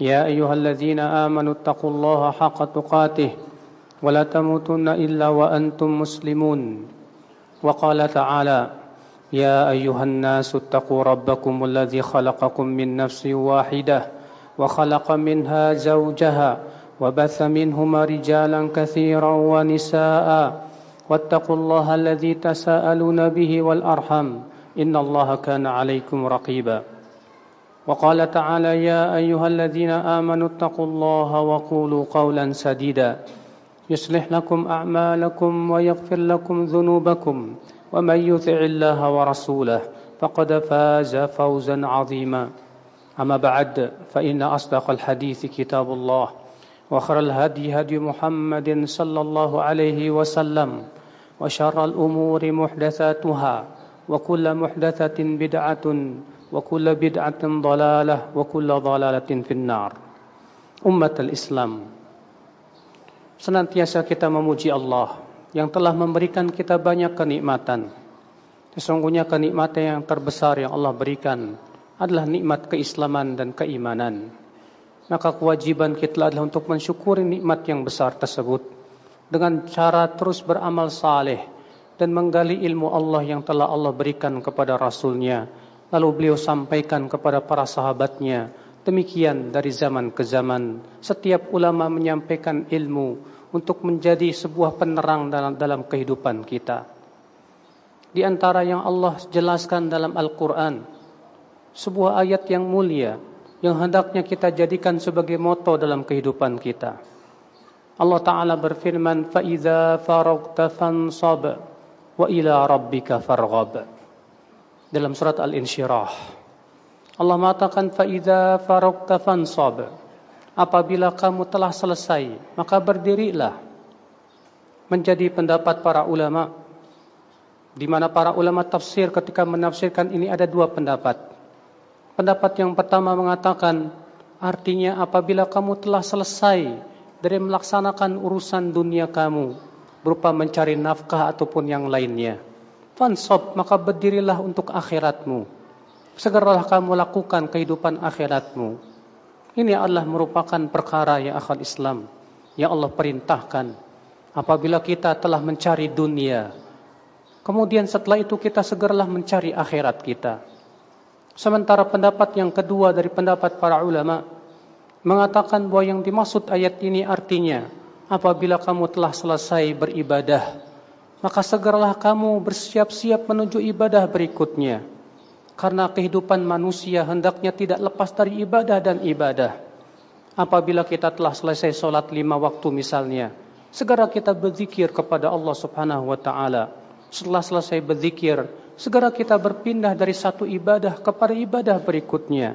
يا أيها الذين آمنوا اتقوا الله حق تقاته ولا تموتن إلا وأنتم مسلمون. وقال تعالى يا أيها الناس اتقوا ربكم الذي خلقكم من نفس واحدة وخلق منها زوجها وبث منهما رجالا كثيرا ونساء واتقوا الله الذي تساءلون به والأرحم إن الله كان عليكم رقيبا. وقال تعالى يا أيها الذين آمنوا اتقوا الله وقولوا قولا سديدا. يصلح لكم أعمالكم ويغفر لكم ذنوبكم ومن يطع الله ورسوله فقد فاز فوزا عظيما. أما بعد فإن أصدق الحديث كتاب الله وخر الهدي هدي محمد صلى الله عليه وسلم وشر الأمور محدثاتها وكل محدثة بدعة وكل بدعة ضلالة وكل ضلالة في النار أمة الإسلام Senantiasa kita memuji Allah yang telah memberikan kita banyak kenikmatan. Sesungguhnya kenikmatan yang terbesar yang Allah berikan adalah nikmat keislaman dan keimanan. Maka kewajiban kita adalah untuk mensyukuri nikmat yang besar tersebut dengan cara terus beramal saleh dan menggali ilmu Allah yang telah Allah berikan kepada Rasulnya. Lalu beliau sampaikan kepada para sahabatnya. Demikian dari zaman ke zaman. Setiap ulama menyampaikan ilmu untuk menjadi sebuah penerang dalam, dalam kehidupan kita. Di antara yang Allah jelaskan dalam Al-Quran. Sebuah ayat yang mulia. Yang hendaknya kita jadikan sebagai moto dalam kehidupan kita. Allah Ta'ala berfirman. فَإِذَا فَرَغْتَ فَانْصَبْ وَإِلَى رَبِّكَ فَارْغَبْ dalam surat Al-Insyirah. Allah mengatakan faida faraqta fansab. Apabila kamu telah selesai, maka berdirilah. Menjadi pendapat para ulama di mana para ulama tafsir ketika menafsirkan ini ada dua pendapat. Pendapat yang pertama mengatakan artinya apabila kamu telah selesai dari melaksanakan urusan dunia kamu berupa mencari nafkah ataupun yang lainnya Fansob, maka berdirilah untuk akhiratmu. Segeralah kamu lakukan kehidupan akhiratmu. Ini adalah merupakan perkara yang akal Islam. Yang Allah perintahkan. Apabila kita telah mencari dunia. Kemudian setelah itu kita segeralah mencari akhirat kita. Sementara pendapat yang kedua dari pendapat para ulama. Mengatakan bahwa yang dimaksud ayat ini artinya. Apabila kamu telah selesai beribadah maka segeralah kamu bersiap-siap menuju ibadah berikutnya. Karena kehidupan manusia hendaknya tidak lepas dari ibadah dan ibadah. Apabila kita telah selesai solat lima waktu misalnya, segera kita berzikir kepada Allah Subhanahu wa taala. Setelah selesai berzikir, segera kita berpindah dari satu ibadah kepada ibadah berikutnya.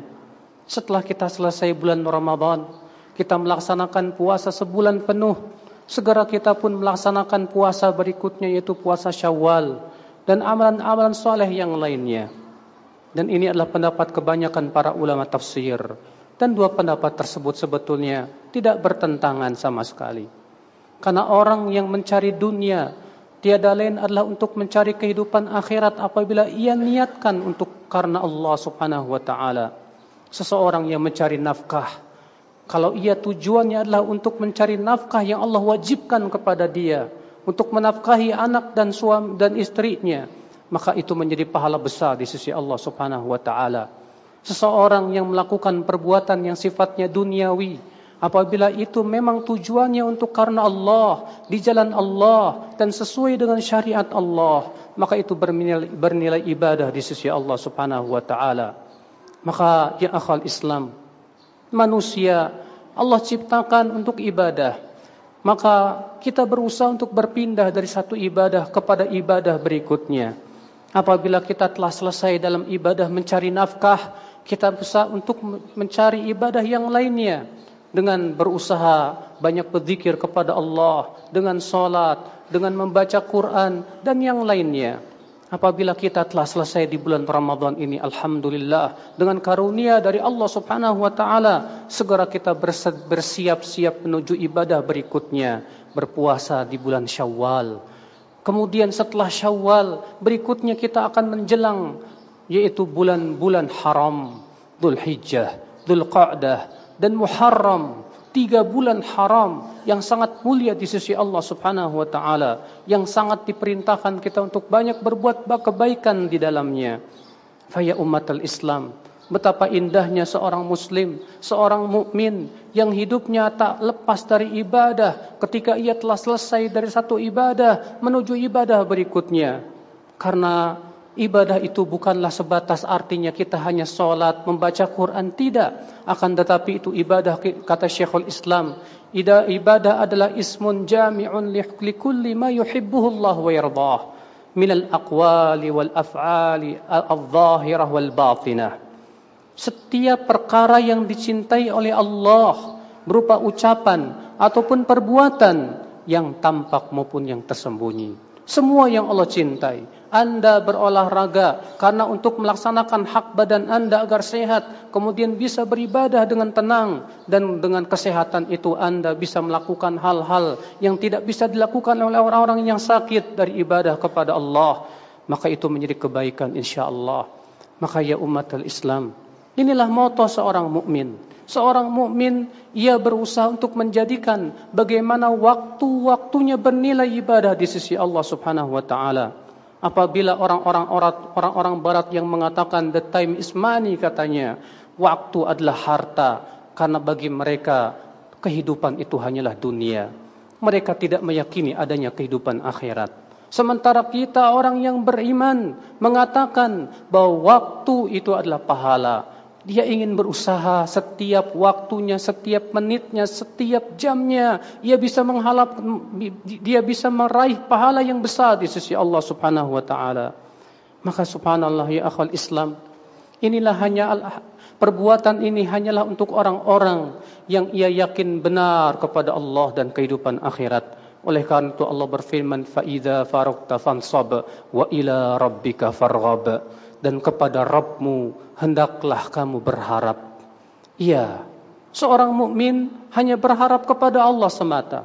Setelah kita selesai bulan Ramadan, kita melaksanakan puasa sebulan penuh segera kita pun melaksanakan puasa berikutnya yaitu puasa Syawal dan amalan-amalan soleh yang lainnya. Dan ini adalah pendapat kebanyakan para ulama tafsir. Dan dua pendapat tersebut sebetulnya tidak bertentangan sama sekali. Karena orang yang mencari dunia tiada lain adalah untuk mencari kehidupan akhirat apabila ia niatkan untuk karena Allah Subhanahu wa taala. Seseorang yang mencari nafkah kalau ia tujuannya adalah untuk mencari nafkah yang Allah wajibkan kepada dia, untuk menafkahi anak dan suami dan istrinya, maka itu menjadi pahala besar di sisi Allah Subhanahu wa taala. Seseorang yang melakukan perbuatan yang sifatnya duniawi, apabila itu memang tujuannya untuk karena Allah, di jalan Allah dan sesuai dengan syariat Allah, maka itu bernilai, bernilai ibadah di sisi Allah Subhanahu wa taala. Maka ya akhal Islam, manusia Allah ciptakan untuk ibadah. Maka kita berusaha untuk berpindah dari satu ibadah kepada ibadah berikutnya. Apabila kita telah selesai dalam ibadah mencari nafkah, kita bisa untuk mencari ibadah yang lainnya. dengan berusaha banyak berzikir kepada Allah, dengan salat, dengan membaca Quran dan yang lainnya. Apabila kita telah selesai di bulan Ramadan ini, alhamdulillah dengan karunia dari Allah Subhanahu wa taala, segera kita bersiap-siap menuju ibadah berikutnya, berpuasa di bulan Syawal. Kemudian setelah Syawal, berikutnya kita akan menjelang yaitu bulan-bulan haram, Dzulhijjah, Dzulqa'dah, dan Muharram tiga bulan haram yang sangat mulia di sisi Allah Subhanahu wa taala yang sangat diperintahkan kita untuk banyak berbuat kebaikan di dalamnya. Faya umatul Islam, betapa indahnya seorang muslim, seorang mukmin yang hidupnya tak lepas dari ibadah ketika ia telah selesai dari satu ibadah menuju ibadah berikutnya. Karena Ibadah itu bukanlah sebatas artinya kita hanya solat, membaca Quran, tidak. Akan tetapi itu ibadah, kata Syekhul Islam. Ibadah adalah ismun jami'un li kulli ma yuhibbuhu Allah wa yardah. Minal aqwali wal af'ali al-zahirah wal batinah. Setiap perkara yang dicintai oleh Allah berupa ucapan ataupun perbuatan yang tampak maupun yang tersembunyi. Semua yang Allah cintai. Anda berolahraga karena untuk melaksanakan hak badan Anda agar sehat, kemudian bisa beribadah dengan tenang dan dengan kesehatan itu Anda bisa melakukan hal-hal yang tidak bisa dilakukan oleh orang-orang yang sakit dari ibadah kepada Allah. Maka itu menjadi kebaikan insya-Allah. Maka ya umat al-Islam, inilah moto seorang mukmin. Seorang mukmin ia berusaha untuk menjadikan bagaimana waktu-waktunya bernilai ibadah di sisi Allah Subhanahu wa taala. Apabila orang-orang orang-orang barat yang mengatakan the time is money katanya, waktu adalah harta karena bagi mereka kehidupan itu hanyalah dunia. Mereka tidak meyakini adanya kehidupan akhirat. Sementara kita orang yang beriman mengatakan bahwa waktu itu adalah pahala. Dia ingin berusaha setiap waktunya, setiap menitnya, setiap jamnya. Ia bisa menghalap, dia bisa meraih pahala yang besar di sisi Allah Subhanahu wa taala. Maka subhanallah ya akhwal Islam, inilah hanya perbuatan ini hanyalah untuk orang-orang yang ia yakin benar kepada Allah dan kehidupan akhirat. Oleh karena itu Allah berfirman, "Fa idza faragta fansab wa ila rabbika farghab." Dan kepada Rabbmu hendaklah kamu berharap. Iya, seorang mukmin hanya berharap kepada Allah semata.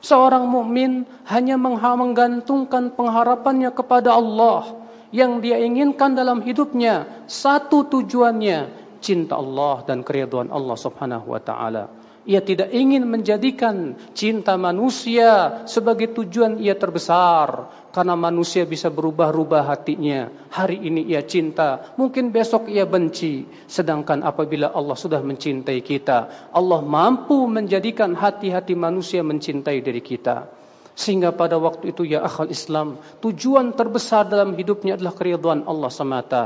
Seorang mukmin hanya menggantungkan pengharapannya kepada Allah yang dia inginkan dalam hidupnya. Satu tujuannya cinta Allah dan keriduan Allah Subhanahu wa taala. Ia tidak ingin menjadikan cinta manusia sebagai tujuan ia terbesar. Karena manusia bisa berubah-ubah hatinya. Hari ini ia cinta, mungkin besok ia benci. Sedangkan apabila Allah sudah mencintai kita, Allah mampu menjadikan hati-hati manusia mencintai diri kita. Sehingga pada waktu itu ya akhal Islam, tujuan terbesar dalam hidupnya adalah keridhaan Allah semata.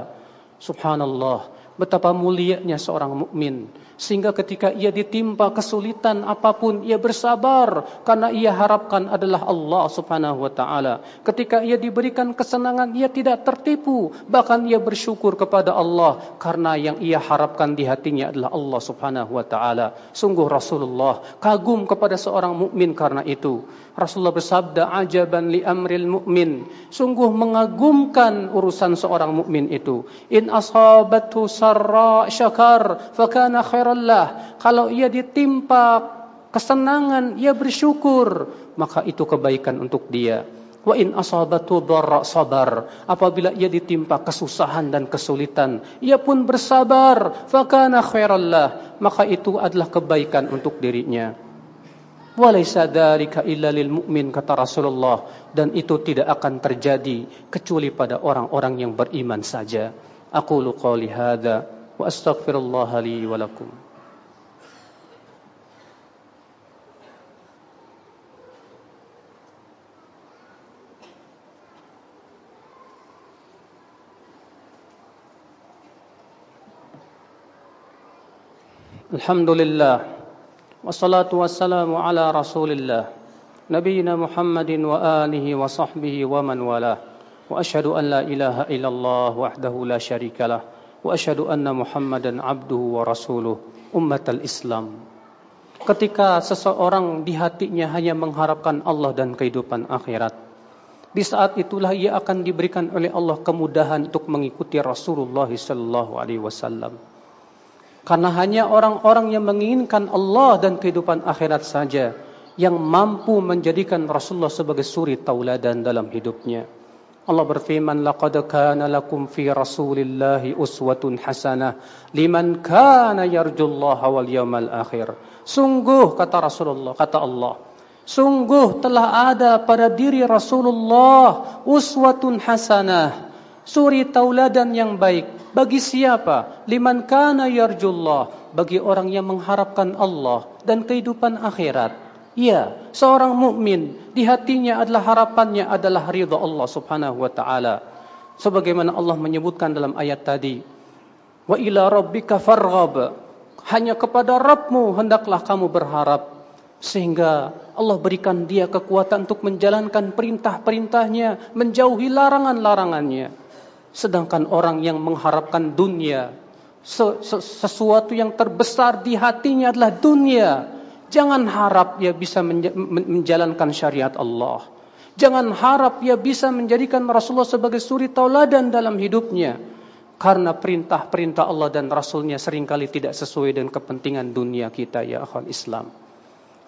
Subhanallah, betapa mulianya seorang mukmin sehingga ketika ia ditimpa kesulitan apapun ia bersabar karena ia harapkan adalah Allah Subhanahu wa taala. Ketika ia diberikan kesenangan ia tidak tertipu, bahkan ia bersyukur kepada Allah karena yang ia harapkan di hatinya adalah Allah Subhanahu wa taala. Sungguh Rasulullah kagum kepada seorang mukmin karena itu. Rasulullah bersabda ajaban li amril mukmin. Sungguh mengagumkan urusan seorang mukmin itu. In asabatu sarra syakar fakana khair Allah. Kalau ia ditimpa kesenangan, ia bersyukur, maka itu kebaikan untuk dia. Wa in asabatu dharra sabar. Apabila ia ditimpa kesusahan dan kesulitan, ia pun bersabar. Fakana khairallah. Maka itu adalah kebaikan untuk dirinya. Walaysa dzalika illa lil mu'min kata Rasulullah dan itu tidak akan terjadi kecuali pada orang-orang yang beriman saja. Aku qouli hadza wa astaghfirullah li wa lakum. wassalatu wassalamu ala rasulillah nabiyina Muhammadin wa alihi wa sahbihi wa man walah. Wa ashhadu an la ilaha illallah wahdahu la syarikalah wa ashhadu anna Muhammadan abduhu wa rasuluh ummatal Islam. Ketika seseorang di hatinya hanya mengharapkan Allah dan kehidupan akhirat di saat itulah ia akan diberikan oleh Allah kemudahan untuk mengikuti Rasulullah sallallahu alaihi wasallam. Karena hanya orang-orang yang menginginkan Allah dan kehidupan akhirat saja yang mampu menjadikan Rasulullah sebagai suri tauladan dalam hidupnya. Allah berfirman laqad kana lakum fi rasulillahi uswatun hasanah liman kana yarjullaha wal yawmal akhir sungguh kata Rasulullah kata Allah sungguh telah ada pada diri Rasulullah uswatun hasanah suri tauladan yang baik bagi siapa liman kana yarjullah bagi orang yang mengharapkan Allah dan kehidupan akhirat Ya, seorang mukmin di hatinya adalah harapannya adalah ridha Allah Subhanahu wa taala. Sebagaimana Allah menyebutkan dalam ayat tadi, "Wa ila rabbika farghab." Hanya kepada Rabbmu hendaklah kamu berharap sehingga Allah berikan dia kekuatan untuk menjalankan perintah-perintahnya, menjauhi larangan-larangannya. Sedangkan orang yang mengharapkan dunia, sesuatu yang terbesar di hatinya adalah dunia, Jangan harap dia bisa menjalankan syariat Allah. Jangan harap dia bisa menjadikan Rasulullah sebagai suri tauladan dalam hidupnya. Karena perintah-perintah Allah dan Rasulnya sering kali tidak sesuai dengan kepentingan dunia kita ya akhwan Islam.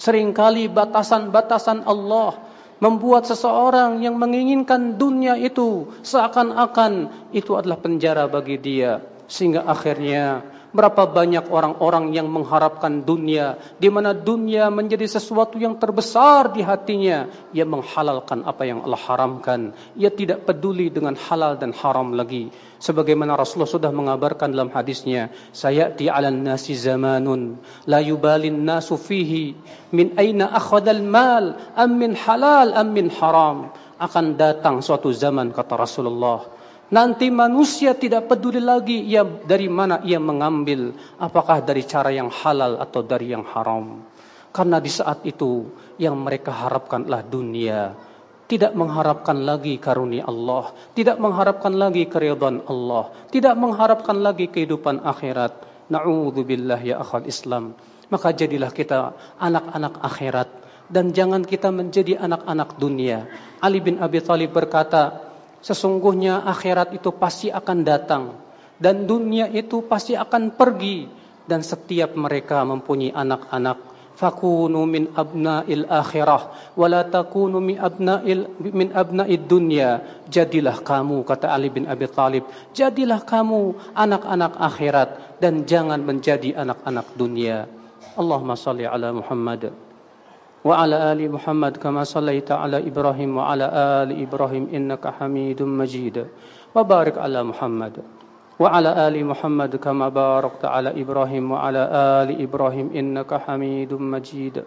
Seringkali batasan-batasan Allah membuat seseorang yang menginginkan dunia itu seakan-akan itu adalah penjara bagi dia. Sehingga akhirnya Berapa banyak orang-orang yang mengharapkan dunia, di mana dunia menjadi sesuatu yang terbesar di hatinya. Ia menghalalkan apa yang Allah haramkan. Ia tidak peduli dengan halal dan haram lagi. Sebagaimana Rasulullah sudah mengabarkan dalam hadisnya, Sayati ala nasi zamanun, la yubalin nasu fihi, min aina akhadal mal, am halal, am haram. Akan datang suatu zaman, kata Rasulullah, Nanti manusia tidak peduli lagi ia dari mana ia mengambil, apakah dari cara yang halal atau dari yang haram. Karena di saat itu yang mereka harapkanlah dunia, tidak mengharapkan lagi karunia Allah, tidak mengharapkan lagi keridhaan Allah, tidak mengharapkan lagi kehidupan akhirat. Na'udzubillah ya akhal Islam. Maka jadilah kita anak-anak akhirat dan jangan kita menjadi anak-anak dunia. Ali bin Abi Thalib berkata, Sesungguhnya akhirat itu pasti akan datang. Dan dunia itu pasti akan pergi. Dan setiap mereka mempunyai anak-anak. Fakunu min abna'il akhirah. Wala takunu min abna'il min abna'id dunya. Jadilah kamu kata Ali bin Abi Thalib jadilah kamu anak-anak akhirat. Dan jangan menjadi anak-anak dunia. Allahumma salli ala Muhammad وعلى آل محمد كما صليت على إبراهيم وعلى آل إبراهيم إنك حميد مجيد. وبارك على محمد. وعلى آل محمد كما باركت على إبراهيم وعلى آل إبراهيم إنك حميد مجيد.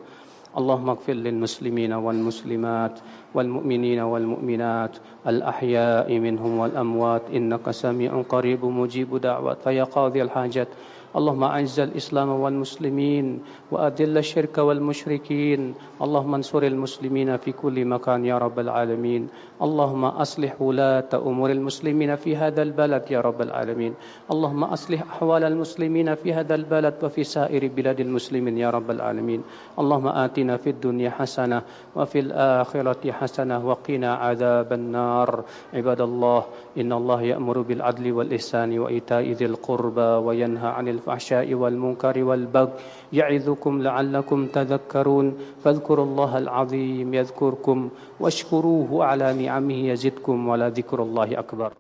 اللهم اغفر للمسلمين والمسلمات والمؤمنين والمؤمنات الأحياء منهم والأموات. إنك سميع قريب مجيب دعوة. فيا قاضي الحاجات. اللهم أعز الإسلام والمسلمين وأذل الشرك والمشركين. اللهم انصر المسلمين في كل مكان يا رب العالمين. اللهم أصلح ولاة أمور المسلمين في هذا البلد يا رب العالمين. اللهم أصلح أحوال المسلمين في هذا البلد وفي سائر بلاد المسلمين يا رب العالمين. اللهم آتنا في الدنيا حسنة وفي الآخرة حسنة وقنا عذاب النار. عباد الله إن الله يأمر بالعدل والإحسان وإيتاء ذي القربى وينهى عن الفحشاء والمنكر والبغي يعظكم لعلكم تذكرون فاذكروا الله العظيم يذكركم واشكروه على نعمه يزدكم ولذكر الله أكبر